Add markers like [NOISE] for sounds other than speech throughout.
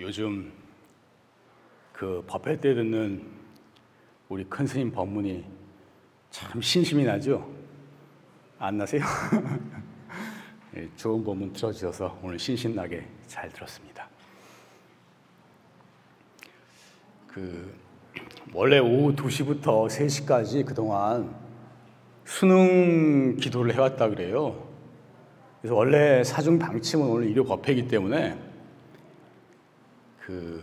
요즘 그 법회 때 듣는 우리 큰 스님 법문이 참 신심이 나죠? 안 나세요? [LAUGHS] 예, 좋은 법문 들어주셔서 오늘 신신나게 잘 들었습니다. 그 원래 오후 2시부터 3시까지 그동안 수능 기도를 해왔다 그래요. 그래서 원래 사중 방침은 오늘 일요 법회이기 때문에 그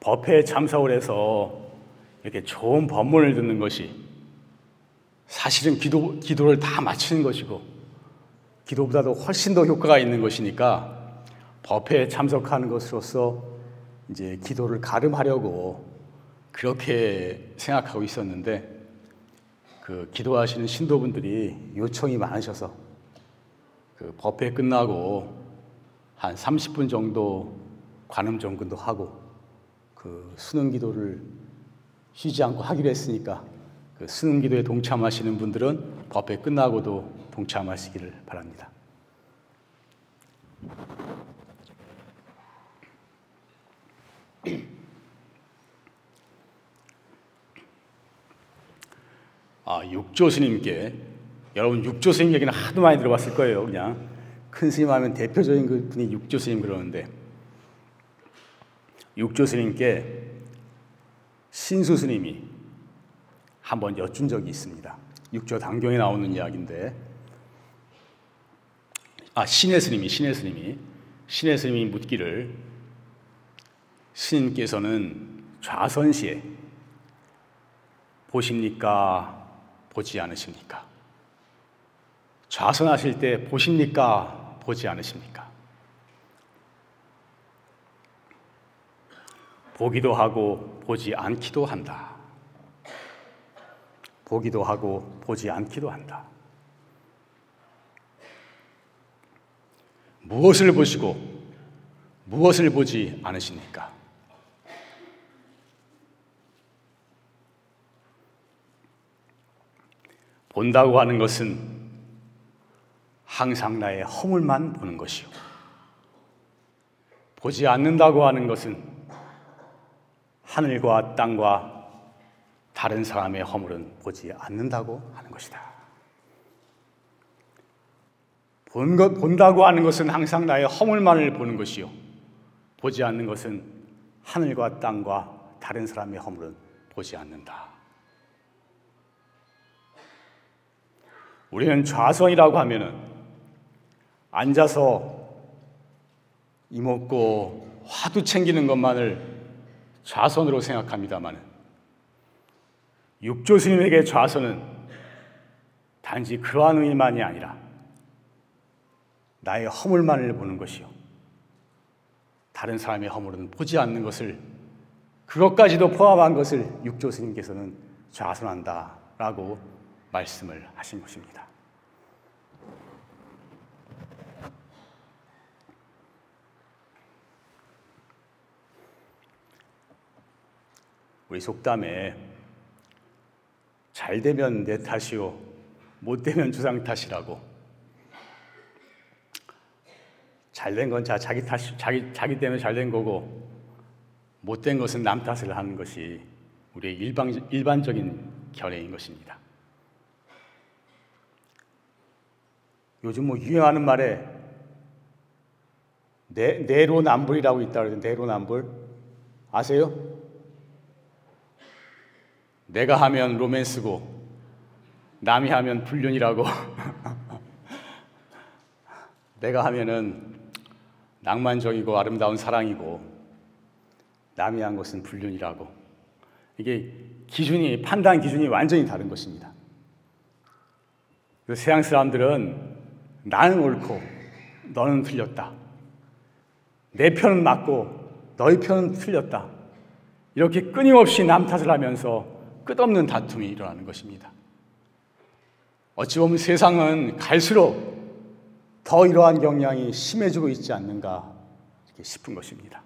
법회에 참석을 해서 이렇게 좋은 법문을 듣는 것이 사실은 기도, 기도를 다 마치는 것이고 기도보다도 훨씬 더 효과가 있는 것이니까 법회에 참석하는 것으로서 이제 기도를 가름하려고 그렇게 생각하고 있었는데 그 기도하시는 신도분들이 요청이 많으셔서 그 법회 끝나고 한 30분 정도 관음 정근도 하고 그 수능 기도를 쉬지 않고 하기로 했으니까 그 수능 기도에 동참하시는 분들은 법회 끝나고도 동참하시기를 바랍니다. 아, 육조 스님께 여러분 육조 스님 얘기는 하도 많이 들어봤을 거예요. 그냥 큰 스님 하면 대표적인 그 분이 육조 스님 그러는데 육조 스님께 신수 스님이 한번 여쭌 적이 있습니다. 육조 당경에 나오는 이야기인데 아 신의 스님이 신의 스님이 신의 스님이 묻기를 스님께서는 좌선시에 보십니까 보지 않으십니까? 좌선하실 때 보십니까? 보지 않으십니까? 보기도 하고 보지 않기도 한다. 보기도 하고 보지 않기도 한다. 무엇을 보시고 무엇을 보지 않으십니까? 본다고 하는 것은 항상 나의 허물만 보는 것이요. 보지 않는다고 하는 것은 하늘과 땅과 다른 사람의 허물은 보지 않는다고 하는 것이다. 본 것, 본다고 하는 것은 항상 나의 허물만을 보는 것이요. 보지 않는 것은 하늘과 땅과 다른 사람의 허물은 보지 않는다. 우리는 좌선이라고 하면은 앉아서 이먹고 화두 챙기는 것만을 좌선으로 생각합니다만 육조 스님에게 좌선은 단지 그러한 의미만이 아니라 나의 허물만을 보는 것이요. 다른 사람의 허물은 보지 않는 것을 그것까지도 포함한 것을 육조 스님께서는 좌선한다라고 말씀을 하신 것입니다. 우리 속담에 잘 되면 내 탓이요, 못 되면 주상 탓이라고. 잘 된 건 자기 탓, 자기 자기 때문에 잘 된 거고, 못 된 것은 남 탓을 하는 것이 우리의 일방 일반적인 견해인 것입니다. 요즘 뭐 유행하는 말에 내, 내로남불이라고 있다 그러는데 내로남불 아세요? 내가 하면 로맨스고 남이 하면 불륜이라고 [LAUGHS] 내가 하면은 낭만적이고 아름다운 사랑이고 남이 한 것은 불륜이라고 이게 기준이 판단 기준이 완전히 다른 것입니다. 세상 사람들은 나는 옳고 너는 틀렸다. 내 편은 맞고 너희 편은 틀렸다. 이렇게 끊임없이 남 탓을 하면서 끝없는 다툼이 일어나는 것입니다. 어찌 보면 세상은 갈수록 더 이러한 경향이 심해지고 있지 않는가 싶은 것입니다.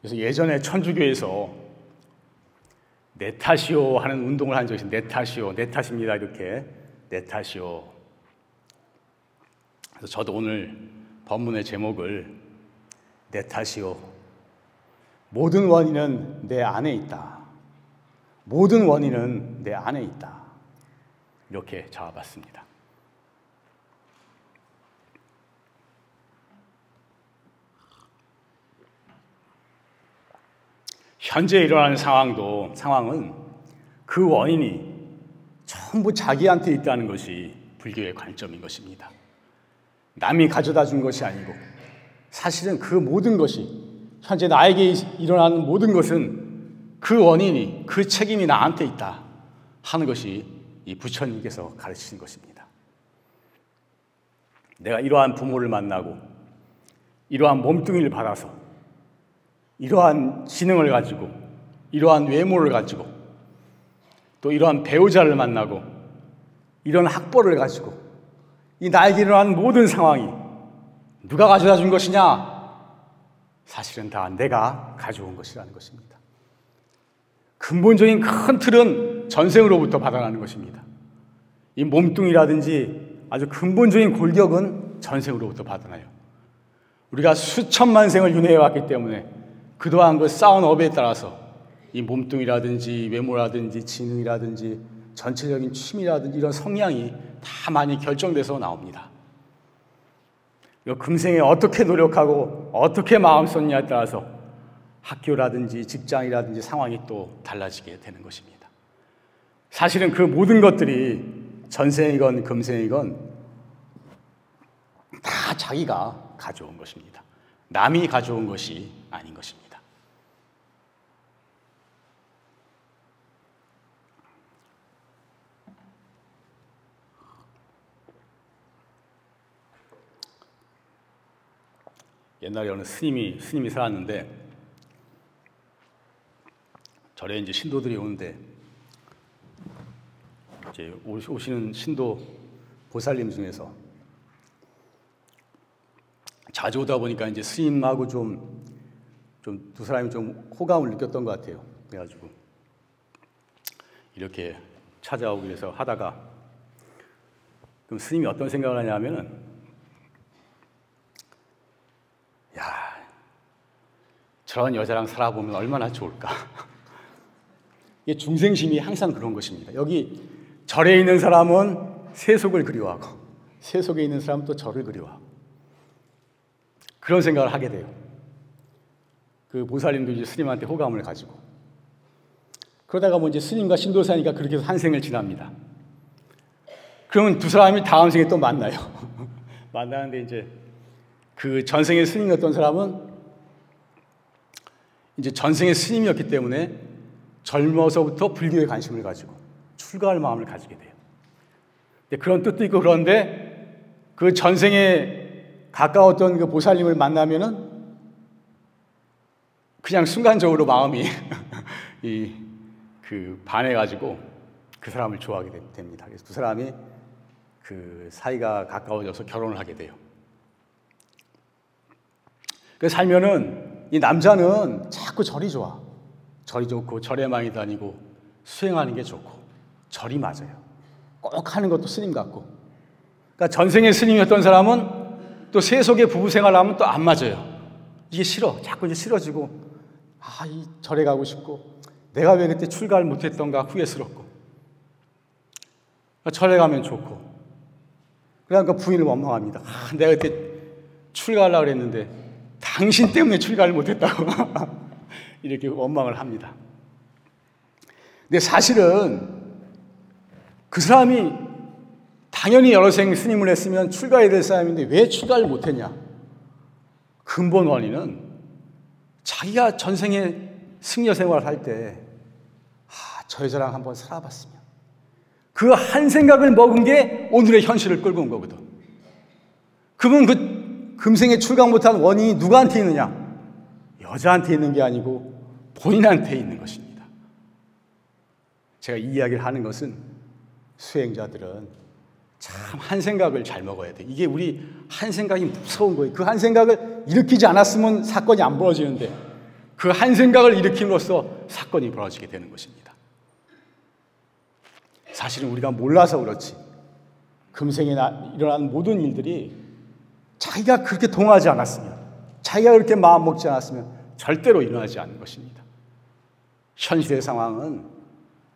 그래서 예전에 천주교에서 내 탓이요 하는 운동을 한 적이 있어요. 내 탓입니다. 이렇게 내 탓이요. 그래서 저도 오늘 본문의 제목을 내 탓이요. 모든 원인은 내 안에 있다. 모든 원인은 내 안에 있다. 이렇게 잡아봤습니다. 현재 일어나는 상황도 상황은 그 원인이 전부 자기한테 있다는 것이 불교의 관점인 것입니다. 남이 가져다 준 것이 아니고 사실은 그 모든 것이 현재 나에게 일어나는 모든 것은 그 원인이 그 책임이 나한테 있다 하는 것이 이 부처님께서 가르치신 것입니다. 내가 이러한 부모를 만나고 이러한 몸뚱이를 받아서 이러한 지능을 가지고 이러한 외모를 가지고 또 이러한 배우자를 만나고 이런 학벌을 가지고 이 나에게 일어난 모든 상황이 누가 가져다 준 것이냐? 사실은 다 내가 가져온 것이라는 것입니다. 근본적인 큰 틀은 전생으로부터 받아나는 것입니다. 이 몸뚱이라든지 아주 근본적인 골격은 전생으로부터 받아나요. 우리가 수천만 생을 윤회해 왔기 때문에 그동안 그 쌓은 업에 따라서 이 몸뚱이라든지 외모라든지 지능이라든지 전체적인 취미라든지 이런 성향이 다 많이 결정돼서 나옵니다. 금생에 어떻게 노력하고 어떻게 마음 썼냐에 따라서 학교라든지 직장이라든지 상황이 또 달라지게 되는 것입니다. 사실은 그 모든 것들이 전생이건 금생이건 다 자기가 가져온 것입니다. 남이 가져온 것이 아닌 것입니다. 옛날에 어느 스님이 스님이 살았는데 절에 이제 신도들이 오는데 이제 오시는 신도 보살님 중에서 자주 오다 보니까 이제 스님하고 좀 좀 두 사람이 좀 호감을 느꼈던 것 같아요. 그래가지고 이렇게 찾아오기 위해서 하다가 그럼 스님이 어떤 생각을 하냐면은 저런 여자랑 살아보면 얼마나 좋을까. [LAUGHS] 이게 중생심이 항상 그런 것입니다. 여기 절에 있는 사람은 세속을 그리워하고 세속에 있는 사람은 또 절을 그리워하고 그런 생각을 하게 돼요. 그 보살님도 이제 스님한테 호감을 가지고 그러다가 뭐 이제 스님과 신도사니까 그렇게 해서 한 생을 지납니다. 그러면 두 사람이 다음 생에 또 만나요. [LAUGHS] 만나는데 이제 그 전생의 스님이었던 사람은 이제 전생의 스님이었기 때문에 젊어서부터 불교에 관심을 가지고 출가할 마음을 가지게 돼요. 그런 뜻도 있고 그런데 그 전생에 가까웠던 그 보살님을 만나면은 그냥 순간적으로 마음이 [LAUGHS] 이 그 반해가지고 그 사람을 좋아하게 됩니다. 그래서 두 사람이 그 사이가 가까워져서 결혼을 하게 돼요. 그 살면은 이 남자는 자꾸 절이 좋아. 절이 좋고 절에 많이 다니고 수행하는 게 좋고 절이 맞아요. 꼭 하는 것도 스님 같고. 그러니까 전생에 스님이었던 사람은 또 세속의 부부 생활하면 또 안 맞아요. 이게 싫어. 자꾸 이제 싫어지고 아, 이 절에 가고 싶고 내가 왜 그때 출가를 못했던가 후회스럽고 그러니까 절에 가면 좋고 그러니까 부인을 원망합니다. 아, 내가 그때 출가하려고 그랬는데 당신 때문에 출가를 못했다고 [LAUGHS] 이렇게 원망을 합니다. 근데 사실은 그 사람이 당연히 여러 생 스님을 했으면 출가해야 될 사람인데 왜 출가를 못했냐? 근본 원인은 자기가 전생에 승려 생활을 할 때, 아, 저 여자랑 한번 살아봤으면. 그 한 생각을 먹은 게 오늘의 현실을 끌고 온 거거든. 그분 그 금생에 출강 못한 원인이 누구한테 있느냐? 여자한테 있는 게 아니고 본인한테 있는 것입니다. 제가 이 이야기를 하는 것은 수행자들은 참 한 생각을 잘 먹어야 돼. 이게 우리 한 생각이 무서운 거예요. 그 한 생각을 일으키지 않았으면 사건이 안 벌어지는데 그 한 생각을 일으킴으로써 사건이 벌어지게 되는 것입니다. 사실은 우리가 몰라서 그렇지. 금생에 일어난 모든 일들이 자기가 그렇게 동하지 않았으면, 자기가 그렇게 마음 먹지 않았으면 절대로 일어나지 않는 것입니다. 현실의 상황은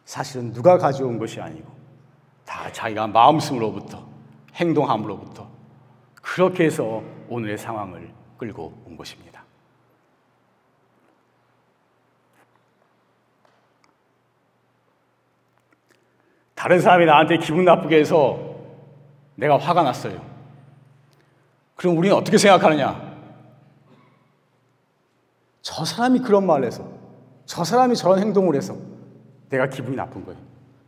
사실은 누가 가져온 것이 아니고 다 자기가 마음씀으로부터 행동함으로부터 그렇게 해서 오늘의 상황을 끌고 온 것입니다. 다른 사람이 나한테 기분 나쁘게 해서 내가 화가 났어요. 그럼 우리는 어떻게 생각하느냐? 저 사람이 그런 말을 해서, 저 사람이 저런 행동을 해서 내가 기분이 나쁜 거예요.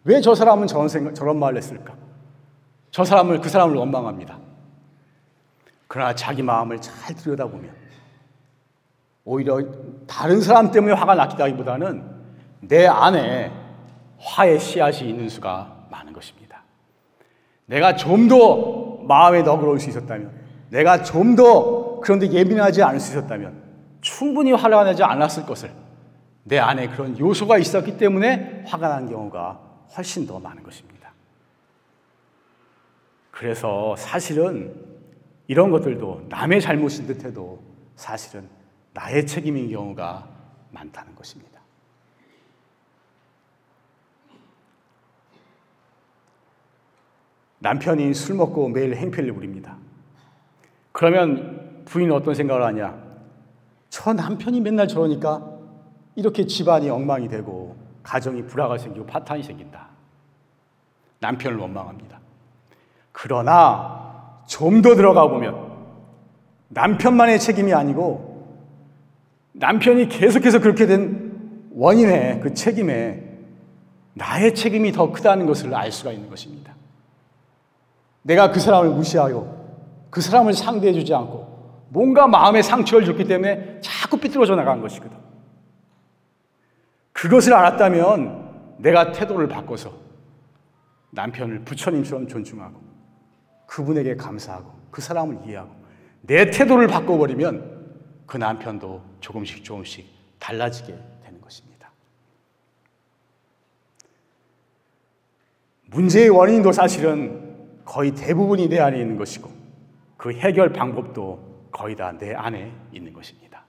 왜 저 사람은 저런, 생각, 저런 말을 했을까? 저 사람을, 그 사람을 원망합니다. 그러나 자기 마음을 잘 들여다보면 오히려 다른 사람 때문에 화가 났기보다는 내 안에 화의 씨앗이 있는 수가 많은 것입니다. 내가 좀 더 마음에 너그러울 수 있었다면, 내가 좀 더 그런데 예민하지 않을 수 있었다면, 충분히 화가 나지 않았을 것을 내 안에 그런 요소가 있었기 때문에 화가 난 경우가 훨씬 더 많은 것입니다. 그래서 사실은 이런 것들도 남의 잘못인 듯해도 사실은 나의 책임인 경우가 많다는 것입니다. 남편이 술 먹고 매일 행패를 부립니다. 그러면 부인은 어떤 생각을 하냐? 저 남편이 맨날 저러니까 이렇게 집안이 엉망이 되고 가정이 불화가 생기고 파탄이 생긴다. 남편을 원망합니다. 그러나 좀 더 들어가 보면 남편만의 책임이 아니고 남편이 계속해서 그렇게 된 원인의 그 책임에 나의 책임이 더 크다는 것을 알 수가 있는 것입니다. 내가 그 사람을 무시하고 그 사람을 상대해 주지 않고 뭔가 마음에 상처를 줬기 때문에 자꾸 삐뚤어져 나간 것이거든. 그것을 알았다면 내가 태도를 바꿔서 남편을 부처님처럼 존중하고 그분에게 감사하고 그 사람을 이해하고 내 태도를 바꿔버리면 그 남편도 조금씩 조금씩 달라지게 되는 것입니다. 문제의 원인도 사실은 거의 대부분이 내 안에 있는 것이고 그 해결 방법도 거의 다 내 안에 있는 것입니다.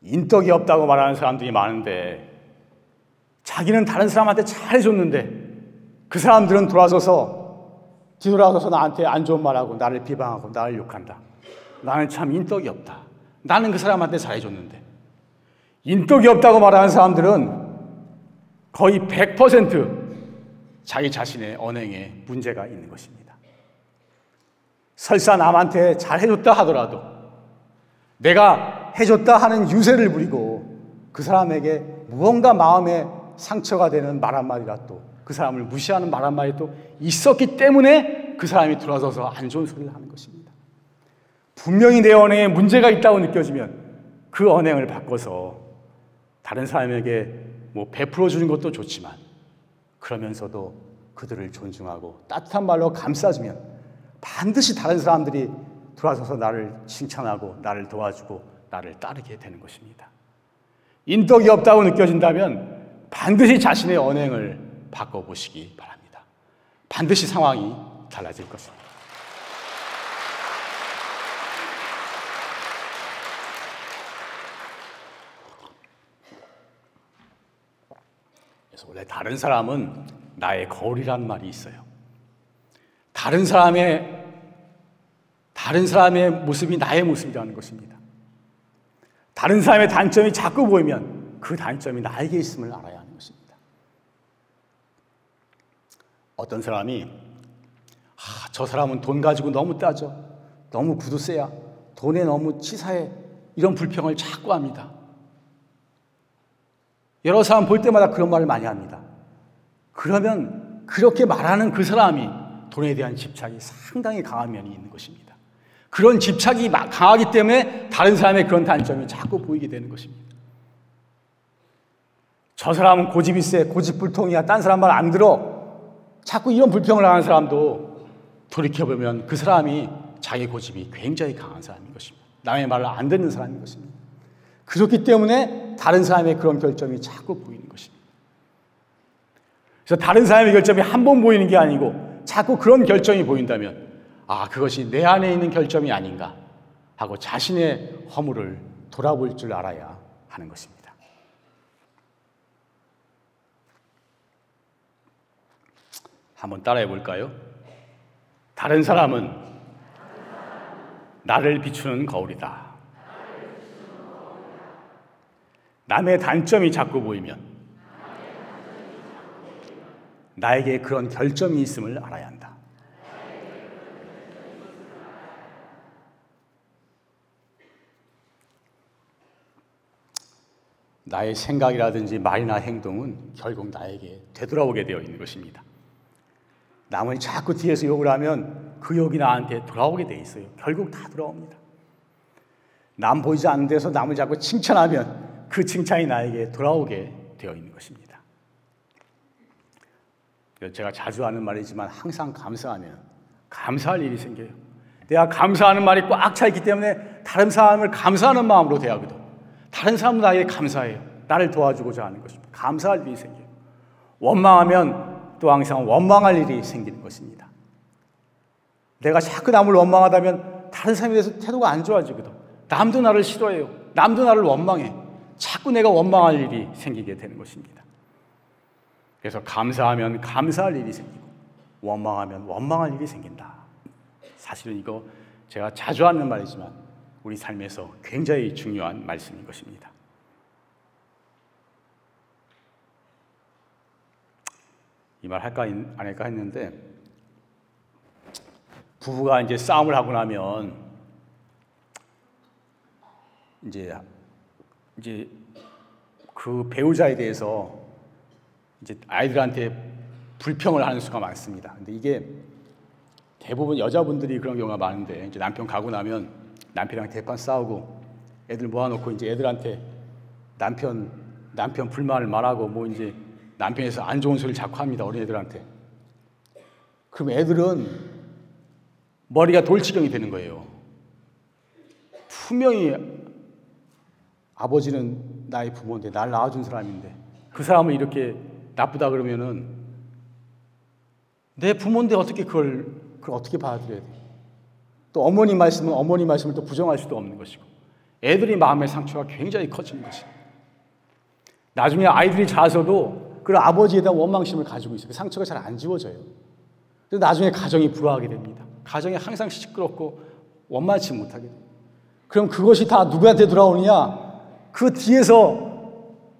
인덕이 없다고 말하는 사람들이 많은데 자기는 다른 사람한테 잘해줬는데 그 사람들은 돌아서서 뒤돌아서서 나한테 안 좋은 말하고 나를 비방하고 나를 욕한다. 나는 참 인덕이 없다. 나는 그 사람한테 잘해줬는데 인덕이 없다고 말하는 사람들은 거의 100% 자기 자신의 언행에 문제가 있는 것입니다. 설사 남한테 잘 해줬다 하더라도 내가 해줬다 하는 유세를 부리고 그 사람에게 무언가 마음에 상처가 되는 말 한마디라도 그 사람을 무시하는 말 한마디 또 있었기 때문에 그 사람이 돌아서서 안 좋은 소리를 하는 것입니다. 분명히 내 언행에 문제가 있다고 느껴지면 그 언행을 바꿔서 다른 사람에게 뭐 베풀어 주는 것도 좋지만 그러면서도 그들을 존중하고 따뜻한 말로 감싸주면 반드시 다른 사람들이 돌아서서 나를 칭찬하고 나를 도와주고 나를 따르게 되는 것입니다. 인덕이 없다고 느껴진다면 반드시 자신의 언행을 바꿔보시기 바랍니다. 반드시 상황이 달라질 것입니다. 그래서 원래 다른 사람은 나의 거울이라는 말이 있어요. 다른 사람의 다른 사람의 모습이 나의 모습이라는 것입니다. 다른 사람의 단점이 자꾸 보이면 그 단점이 나에게 있음을 알아야 하는 것입니다. 어떤 사람이 아, 저 사람은 돈 가지고 너무 따져. 너무 구두쇠야. 돈에 너무 치사해. 이런 불평을 자꾸 합니다. 여러 사람 볼 때마다 그런 말을 많이 합니다. 그러면 그렇게 말하는 그 사람이 돈에 대한 집착이 상당히 강한 면이 있는 것입니다. 그런 집착이 강하기 때문에 다른 사람의 그런 단점이 자꾸 보이게 되는 것입니다. 저 사람은 고집이 세, 고집불통이야, 딴 사람 말 안 들어. 자꾸 이런 불평을 하는 사람도 돌이켜보면 그 사람이 자기 고집이 굉장히 강한 사람인 것입니다. 남의 말을 안 듣는 사람인 것입니다. 그렇기 때문에 다른 사람의 그런 결점이 자꾸 보이는 것입니다. 그래서 다른 사람의 결점이 한 번 보이는 게 아니고 자꾸 그런 결점이 보인다면 아, 그것이 내 안에 있는 결점이 아닌가 하고 자신의 허물을 돌아볼 줄 알아야 하는 것입니다. 한번 따라해 볼까요? 다른 사람은 나를 비추는 거울이다. 남의 단점이 자꾸 보이면 나에게 그런 결점이 있음을 알아야 한다. 나의 생각이라든지 말이나 행동은 결국 나에게 되돌아오게 되어 있는 것입니다. 남을 자꾸 뒤에서 욕을 하면 그 욕이 나한테 돌아오게 돼 있어요. 결국 다 돌아옵니다. 남 보이지 않는 데서 남을 자꾸 칭찬하면 그 칭찬이 나에게 돌아오게 되어 있는 것입니다. 제가 자주 하는 말이지만 항상 감사하면 감사할 일이 생겨요. 내가 감사하는 말이 꽉 차 있기 때문에 다른 사람을 감사하는 마음으로 대하거든. 다른 사람도 나에게 감사해요. 나를 도와주고자 하는 것입니다. 감사할 일이 생겨요. 원망하면 또 항상 원망할 일이 생기는 것입니다. 내가 자꾸 남을 원망하다면 다른 사람에 대해서 태도가 안 좋아지거든. 남도 나를 싫어해요. 남도 나를 원망해. 자꾸 내가 원망할 일이 생기게 되는 것입니다. 그래서 감사하면 감사할 일이 생기고 원망하면 원망할 일이 생긴다. 사실은 이거 제가 자주 하는 말이지만 우리 삶에서 굉장히 중요한 말씀인 것입니다. 이 말 할까 안 할까 했는데 부부가 이제 싸움을 하고 나면 이제 이제 그 배우자에 대해서 이제 아이들한테 불평을 하는 수가 많습니다. 근데 이게 대부분 여자분들이 그런 경우가 많은데 이제 남편 가고 나면 남편이랑 대판 싸우고 애들 모아놓고 이제 애들한테 남편 남편 불만을 말하고 뭐 이제 남편에서 안 좋은 소리를 자꾸 합니다 어린애들한테. 그럼 애들은 머리가 돌치경이 되는 거예요. 분명히 아버지는 나의 부모인데 날 낳아준 사람인데 그 사람을 이렇게 나쁘다 그러면은 내 부모인데 어떻게 그걸 그걸 어떻게 받아들여야 돼? 또 어머니 말씀은 어머니 말씀을 또 부정할 수도 없는 것이고 애들이 마음의 상처가 굉장히 커지는 것입니다. 나중에 아이들이 자서도 그런 아버지에 대한 원망심을 가지고 있어요. 그 상처가 잘 안 지워져요. 그래서 나중에 가정이 불화하게 됩니다. 가정이 항상 시끄럽고 원만치 못하게 돼요. 그럼 그것이 다 누구한테 돌아오느냐? 그 뒤에서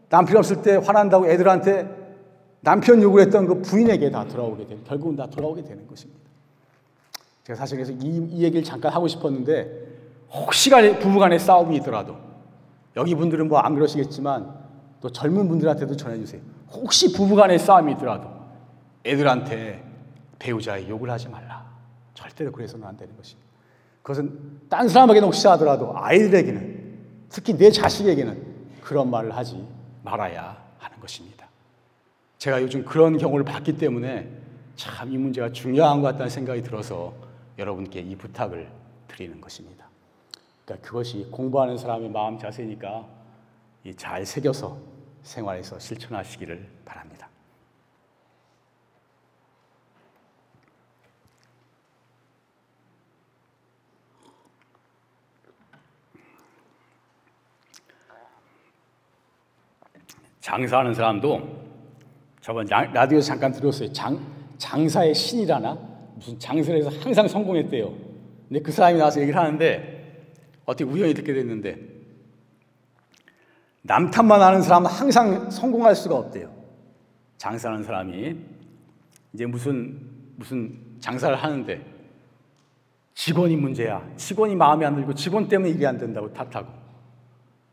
남편 없을 때 화난다고 애들한테 남편 욕을 했던 그 부인에게 다 돌아오게 되는, 결국은 다 돌아오게 되는 것입니다. 제가 사실 그래서 이, 이 얘기를 잠깐 하고 싶었는데 혹시가 부부간에 싸움이 있더라도 여기 분들은 뭐 안 그러시겠지만 또 젊은 분들한테도 전해주세요. 혹시 부부간에 싸움이 있더라도 애들한테 배우자의 욕을 하지 말라. 절대로 그래서는 안 되는 것입니다. 그것은 딴 사람에게는 혹시 하더라도 아이들에게는 특히 내 자식에게는 그런 말을 하지 말아야 하는 것입니다. 제가 요즘 그런 경우를 봤기 때문에 참 이 문제가 중요한 것 같다는 생각이 들어서 여러분께 이 부탁을 드리는 것입니다. 그러니까 그것이 공부하는 사람의 마음 자세니까 잘 새겨서 생활에서 실천하시기를 바랍니다. 장사하는 사람도 저번 라디오에서 잠깐 들었어요. 장, 장사의 신이라나? 무슨 장사를 해서 항상 성공했대요. 근데 그 사람이 나와서 얘기를 하는데 어떻게 우연히 듣게 됐는데 남탓만 하는 사람은 항상 성공할 수가 없대요. 장사하는 사람이 이제 무슨 무슨 장사를 하는데 직원이 문제야. 직원이 마음에 안 들고 직원 때문에 일이 안 된다고 탓하고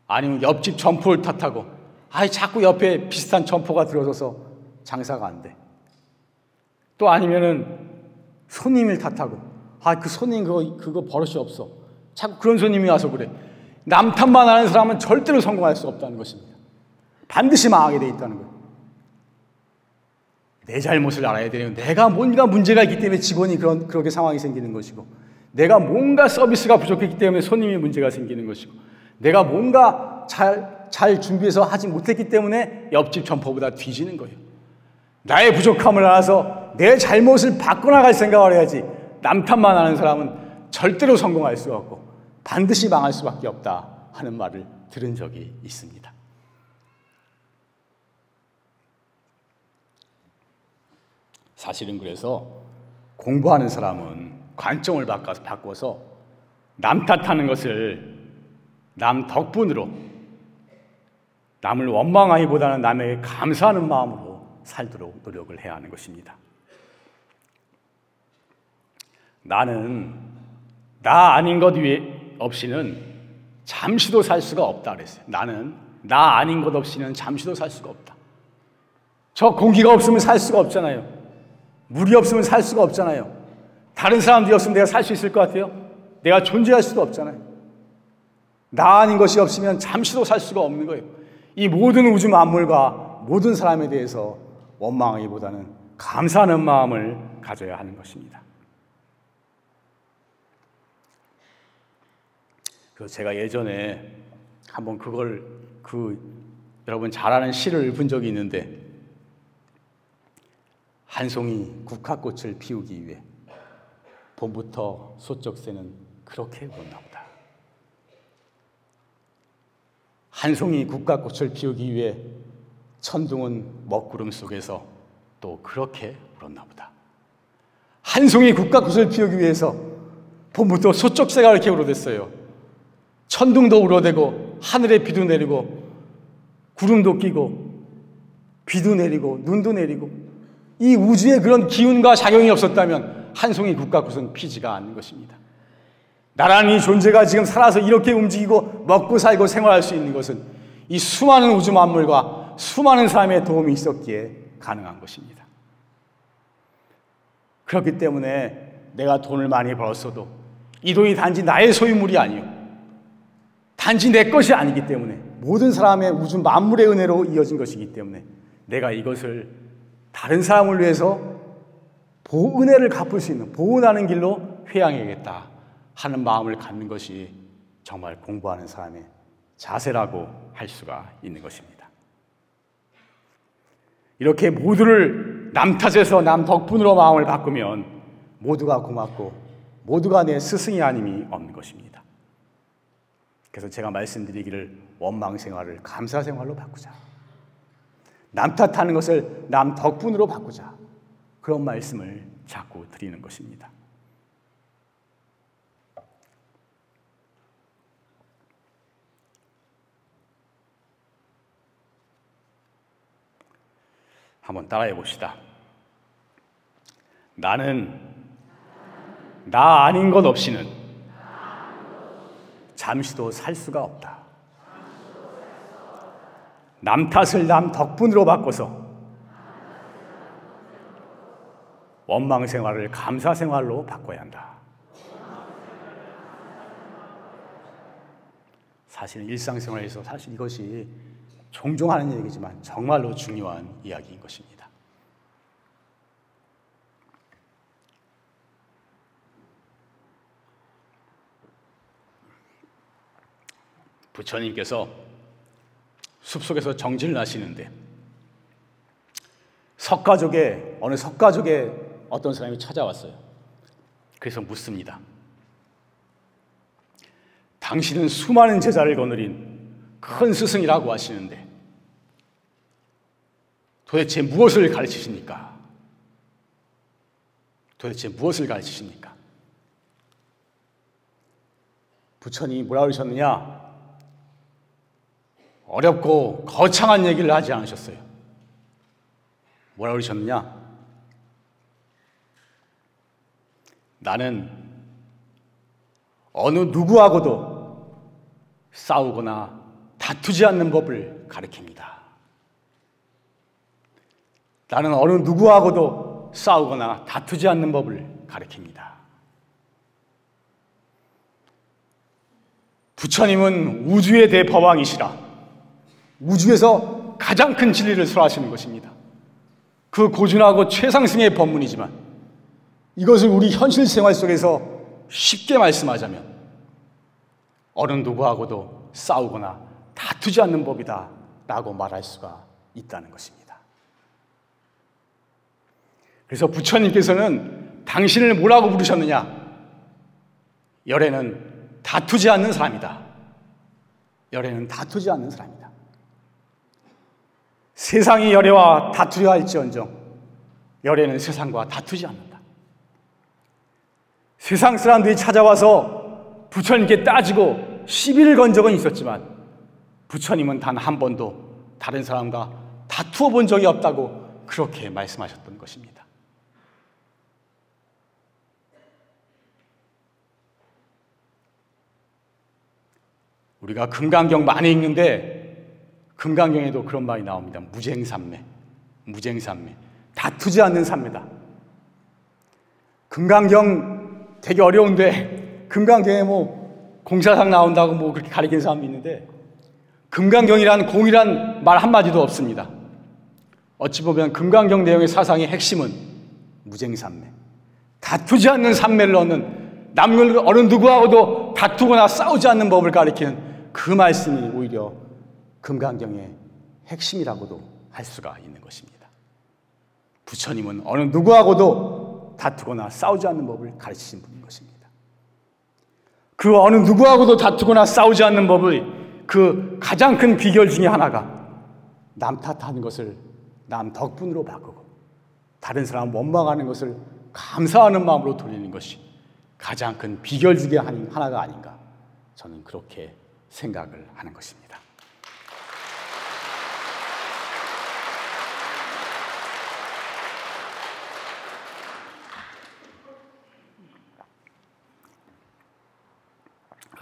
아니면 옆집 점포를 탓하고 아이 자꾸 옆에 비슷한 점포가 들어서서 장사가 안 돼. 또 아니면은 손님을 탓하고 아 그 손님 그거 그거 버릇이 없어. 자꾸 그런 손님이 와서 그래. 남 탓만 하는 사람은 절대로 성공할 수 없다는 것입니다. 반드시 망하게 돼 있다는 거예요. 내 잘못을 알아야 되는 내가 뭔가 문제가 있기 때문에 직원이 그런 그렇게 상황이 생기는 것이고 내가 뭔가 서비스가 부족했기 때문에 손님이 문제가 생기는 것이고 내가 뭔가 잘 잘 준비해서 하지 못했기 때문에 옆집 점포보다 뒤지는 거예요. 나의 부족함을 알아서 내 잘못을 바꿔나갈 생각을 해야지 남 탓만 하는 사람은 절대로 성공할 수가 없고 반드시 망할 수밖에 없다 하는 말을 들은 적이 있습니다. 사실은 그래서 공부하는 사람은 관점을 바꿔서 남 탓하는 것을 남 덕분으로 남을 원망하기보다는 남에게 감사하는 마음으로 살도록 노력을 해야 하는 것입니다. 나는 나 아닌 것 없이는 잠시도 살 수가 없다 그랬어요. 나는 나 아닌 것 없이는 잠시도 살 수가 없다. 저 공기가 없으면 살 수가 없잖아요. 물이 없으면 살 수가 없잖아요. 다른 사람들이 없으면 내가 살 수 있을 것 같아요? 내가 존재할 수도 없잖아요. 나 아닌 것이 없으면 잠시도 살 수가 없는 거예요. 이 모든 우주 만물과 모든 사람에 대해서 원망하기보다는 감사하는 마음을 가져야 하는 것입니다. 그 제가 예전에 한번 그걸 그 여러분 잘 아는 시를 본 적이 있는데 한 송이 국화꽃을 피우기 위해 봄부터 소쩍새는 그렇게 울었나 보다. 한 송이 국화꽃을 피우기 위해 천둥은 먹구름 속에서 또 그렇게 울었나 보다. 한 송이 국화꽃을 피우기 위해서 봄부터 소쩍새가 이렇게 울어댔어요. 천둥도 울어대고 하늘에 비도 내리고 구름도 끼고 비도 내리고 눈도 내리고 이 우주에 그런 기운과 작용이 없었다면 한 송이 국가꽃은 피지가 않는 것입니다. 나라는 존재가 지금 살아서 이렇게 움직이고 먹고 살고 생활할 수 있는 것은 이 수많은 우주 만물과 수많은 사람의 도움이 있었기에 가능한 것입니다. 그렇기 때문에 내가 돈을 많이 벌었어도 이 돈이 단지 나의 소유물이 아니요. 단지 내 것이 아니기 때문에 모든 사람의 우주 만물의 은혜로 이어진 것이기 때문에 내가 이것을 다른 사람을 위해서 보 은혜를 갚을 수 있는 보은하는 길로 회양해야겠다 하는 마음을 갖는 것이 정말 공부하는 사람의 자세라고 할 수가 있는 것입니다. 이렇게 모두를 남 탓에서 남 덕분으로 마음을 바꾸면 모두가 고맙고 모두가 내 스승이 아님이 없는 것입니다. 그래서 제가 말씀드리기를 원망 생활을 감사 생활로 바꾸자. 남 탓하는 것을 남 덕분으로 바꾸자. 그런 말씀을 자꾸 드리는 것입니다. 한번 따라해 봅시다. 나는 나 아닌 것 없이는 잠시도 살 수가 없다. 남 탓을 남 덕분으로 바꿔서 원망 생활을 감사 생활로 바꿔야 한다. 사실 일상생활에서 사실 이것이 종종 하는 얘기지만 정말로 중요한 이야기인 것입니다. 부처님께서 숲속에서 정진을 하시는데 석가족의 어느 석가족의 어떤 사람이 찾아왔어요. 그래서 묻습니다. 당신은 수많은 제자를 거느린 큰 스승이라고 하시는데 도대체 무엇을 가르치십니까? 도대체 무엇을 가르치십니까? 부처님이 뭐라 그러셨느냐? 어렵고 거창한 얘기를 하지 않으셨어요. 뭐라 그러셨느냐? 나는 어느 누구하고도 싸우거나 다투지 않는 법을 가르칩니다. 나는 어느 누구하고도 싸우거나 다투지 않는 법을 가르칩니다. 부처님은 우주의 대법왕이시라. 우주에서 가장 큰 진리를 설하시는 것입니다. 그 고준하고 최상승의 법문이지만 이것을 우리 현실 생활 속에서 쉽게 말씀하자면 어느 누구하고도 싸우거나 다투지 않는 법이다 라고 말할 수가 있다는 것입니다. 그래서 부처님께서는 당신을 뭐라고 부르셨느냐? 열애는 다투지 않는 사람이다. 열애는 다투지 않는 사람이다. 세상이 열애와 다투려 할지언정 열애는 세상과 다투지 않는다. 세상 사람들이 찾아와서 부처님께 따지고 시비를 건 적은 있었지만 부처님은 단 한 번도 다른 사람과 다투어 본 적이 없다고 그렇게 말씀하셨던 것입니다. 우리가 금강경 많이 읽는데 금강경에도 그런 말이 나옵니다. 무쟁삼매. 무쟁삼매. 다투지 않는 삼매다. 금강경 되게 어려운데 금강경에 뭐 공사상 나온다고 뭐 그렇게 가리키는 사람이 있는데 금강경이란 공이란 말 한마디도 없습니다. 어찌 보면 금강경 내용의 사상의 핵심은 무쟁삼매. 다투지 않는 삼매를 얻는 남을 어느 누구하고도 다투거나 싸우지 않는 법을 가리키는 그 말씀이 오히려 금강경의 핵심이라고도 할 수가 있는 것입니다. 부처님은 어느 누구하고도 다투거나 싸우지 않는 법을 가르치신 분인 것입니다. 그 어느 누구하고도 다투거나 싸우지 않는 법을 그 가장 큰 비결 중에 하나가 남 탓하는 것을 남 덕분으로 바꾸고 다른 사람 원망하는 것을 감사하는 마음으로 돌리는 것이 가장 큰 비결 중에 하나가 아닌가 저는 그렇게 생각을 하는 것입니다.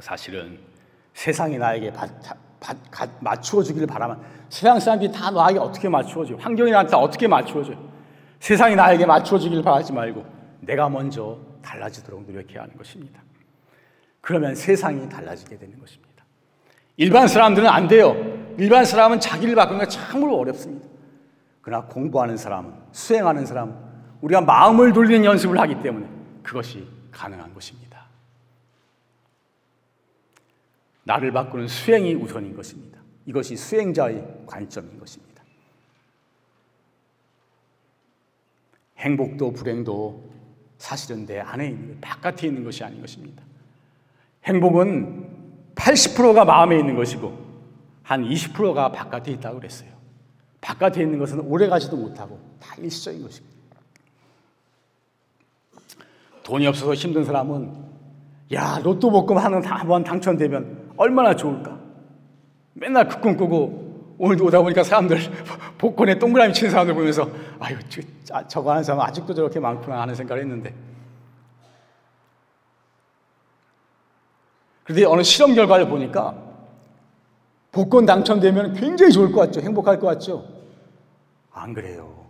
사실은 세상이 나에게 맞추어 주기를 바라면 세상 사람들이 다 나에게 어떻게 맞추어 줘 환경이 나한테 어떻게 맞추어 줘 세상이 나에게 맞추어 주기를 바라지 말고 내가 먼저 달라지도록 노력해야 하는 것입니다. 그러면 세상이 달라지게 되는 것입니다. 일반 사람들은 안 돼요. 일반 사람은 자기를 바꾸는 게 참으로 어렵습니다. 그러나 공부하는 사람, 수행하는 사람, 우리가 마음을 돌리는 연습을 하기 때문에 그것이 가능한 것입니다. 나를 바꾸는 수행이 우선인 것입니다. 이것이 수행자의 관점인 것입니다. 행복도 불행도 사실은 내 안에 있는 바깥에 있는 것이 아닌 것입니다. 행복은 80%가 마음에 있는 것이고 한 20%가 바깥에 있다고 그랬어요. 바깥에 있는 것은 오래 가지도 못하고 다 일시적인 것입니다. 돈이 없어서 힘든 사람은 야 로또 복금 한번 당첨되면 얼마나 좋을까. 맨날 그 꿈꾸고 오늘도 오다 보니까 사람들 [LAUGHS] 복권에 동그라미 치는 사람들 보면서 아유 저, 저거 하는 사람 아직도 저렇게 많구나 하는 생각을 했는데 그런데 어느 실험 결과를 보니까 복권 당첨되면 굉장히 좋을 것 같죠. 행복할 것 같죠. 안 그래요.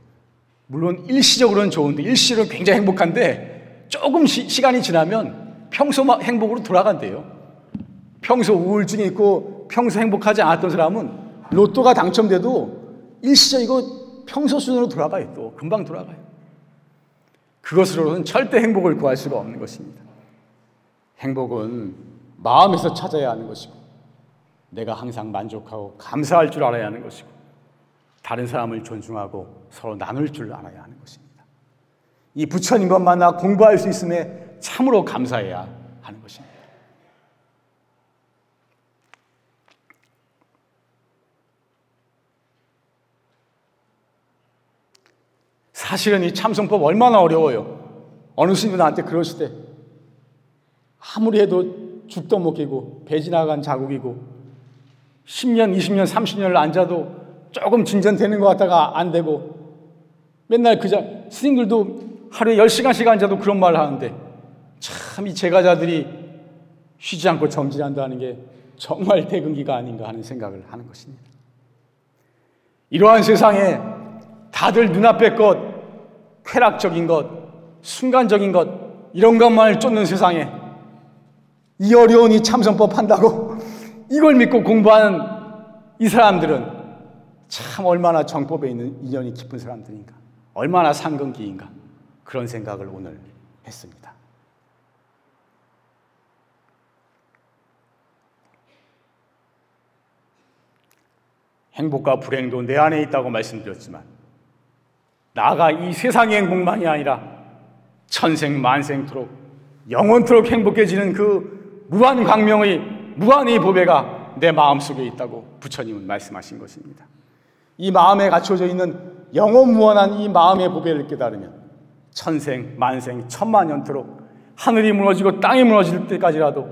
물론 일시적으로는 좋은데 일시적으로 굉장히 행복한데 조금 시, 간이 지나면 평소 행복으로 돌아간대요. 평소 우울증이 있고 평소 행복하지 않았던 사람은 로또가 당첨돼도 일시적이고 평소 수준으로 돌아가요. 또 금방 돌아가요. 그것으로는 절대 행복을 구할 수가 없는 것입니다. 행복은 마음에서 찾아야 하는 것이고 내가 항상 만족하고 감사할 줄 알아야 하는 것이고 다른 사람을 존중하고 서로 나눌 줄 알아야 하는 것입니다. 이 부처님과 만나 공부할 수 있음에 참으로 감사해야 하는 것입니다. 사실은 이 참성법 얼마나 어려워요. 어느 스님 나한테 그러실 때 아무리 해도 죽도 못 깨고 배 지나간 자국이고 10년, 20년, 30년을 앉아도 조금 진전되는 것 같다가 안 되고 맨날 그자 스님들도 하루에 10시간씩 앉아도 그런 말을 하는데 참 이 제가자들이 쉬지 않고 정진한다는 게 정말 대근기가 아닌가 하는 생각을 하는 것입니다. 이러한 세상에 다들 눈앞의 것, 쾌락적인 것, 순간적인 것, 이런 것만을 쫓는 세상에 이 어려운 이 참선법 한다고 [LAUGHS] 이걸 믿고 공부하는 이 사람들은 참 얼마나 정법에 있는 인연이 깊은 사람들인가. 얼마나 상근기인가. 그런 생각을 오늘 했습니다. 행복과 불행도 내 안에 있다고 말씀드렸지만 나아가 이 세상의 행복만이 아니라 천생 만생토록 영원토록 행복해지는 그 무한 광명의 무한의 보배가 내 마음속에 있다고 부처님은 말씀하신 것입니다. 이 마음에 갖춰져 있는 영원 무한한 이 마음의 보배를 깨달으면 천생 만생 천만 년토록 하늘이 무너지고 땅이 무너질 때까지라도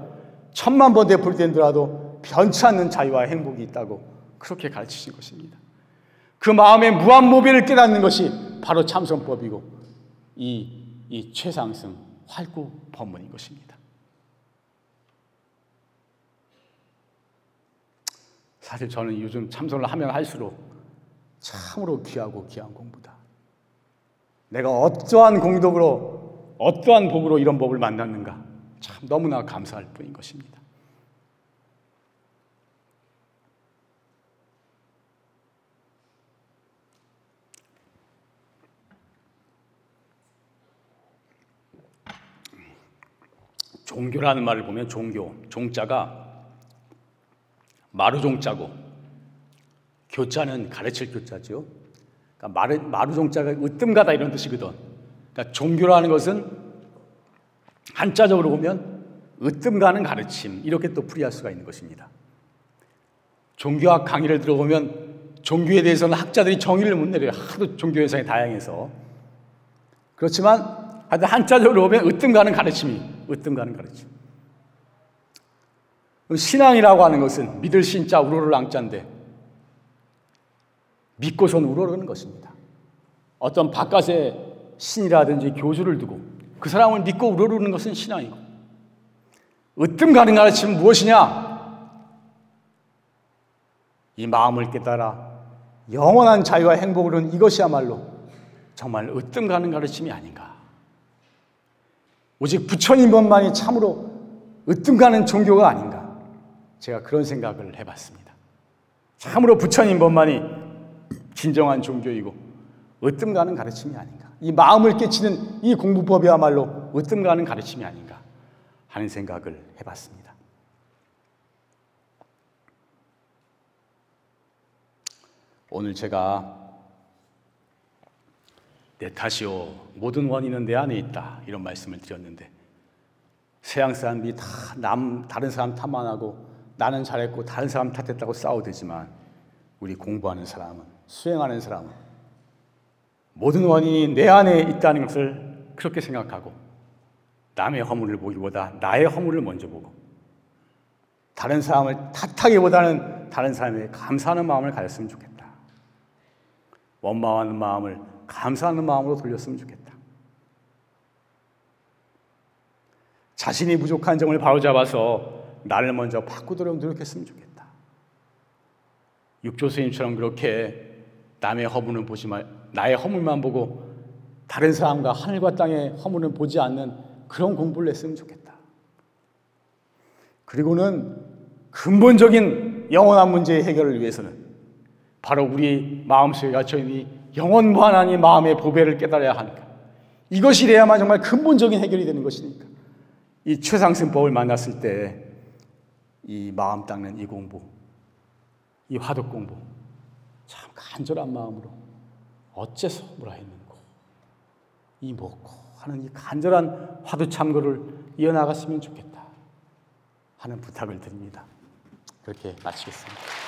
천만 번 되풀이된더라도 변치 않는 자유와 행복이 있다고 그렇게 가르치신 것입니다. 그 마음의 무한 모비를 깨닫는 것이 바로 참선법이고 이, 이 최상승 활구 법문인 것입니다. 사실 저는 요즘 참선을 하면 할수록 참으로 귀하고 귀한 공부다. 내가 어떠한 공덕으로 어떠한 복으로 이런 법을 만났는가 참 너무나 감사할 뿐인 것입니다. 종교라는 말을 보면 종교, 종자가 마루종자고 교자는 가르칠 교자죠. 그러니까 마루, 마루종자가 으뜸가다 이런 뜻이거든. 그러니까 종교라는 것은 한자적으로 보면 으뜸가는 가르침 이렇게 또 풀이할 수가 있는 것입니다. 종교학 강의를 들어보면 종교에 대해서는 학자들이 정의를 못 내려요. 하도 종교 현상이 다양해서. 그렇지만 하여튼 한자적으로 보면 으뜸가는 가르침이 으뜸 가는 가르침. 신앙이라고 하는 것은 믿을 신자 우러를 앙자인데 믿고선 우러르는 것입니다. 어떤 바깥에 신이라든지 교주를 두고 그 사람을 믿고 우러르는 것은 신앙이고 으뜸 가는 가르침은 무엇이냐? 이 마음을 깨달아 영원한 자유와 행복을 얻는 이것이야말로 정말 으뜸 가는 가르침이 아닌가. 오직 부처님 법만이 참으로 으뜸 가는 종교가 아닌가. 제가 그런 생각을 해봤습니다. 참으로 부처님 법만이 진정한 종교이고 으뜸 가는 가르침이 아닌가. 이 마음을 깨치는 이 공부법이야말로 으뜸 가는 가르침이 아닌가 하는 생각을 해봤습니다. 오늘 제가 내 탓이요 모든 원인은 내 안에 있다 이런 말씀을 드렸는데 세상 사람들이 다 남 다른 사람 탓만 하고 나는 잘했고 다른 사람 탓했다고 싸우되지만 우리 공부하는 사람은 수행하는 사람은 모든 원인이 내 안에 있다는 것을 그렇게 생각하고 남의 허물을 보기보다 나의 허물을 먼저 보고 다른 사람을 탓하기보다는 다른 사람에게 감사하는 마음을 가졌으면 좋겠다. 원망하는 마음을 감사하는 마음으로 돌렸으면 좋겠다. 자신이 부족한 점을 바로잡아서 나를 먼저 바꾸도록 노력했으면 좋겠다. 육조 스님처럼 그렇게 남의 허물은 보지 말, 나의 허물만 보고 다른 사람과 하늘과 땅의 허물은 보지 않는 그런 공부를 했으면 좋겠다. 그리고는 근본적인 영원한 문제의 해결을 위해서는 바로 우리 마음속에 갇혀 있는 영원 무한한 이 마음의 보배를 깨달아야 하니까 이것이 돼야만 정말 근본적인 해결이 되는 것이니까 이 최상승법을 만났을 때 이 마음 닦는 이 공부, 이 화독 공부 참 간절한 마음으로 어째서 뭐라 했는고 이 먹고 하는 이 간절한 화두 참고를 이어나갔으면 좋겠다 하는 부탁을 드립니다. 그렇게 마치겠습니다.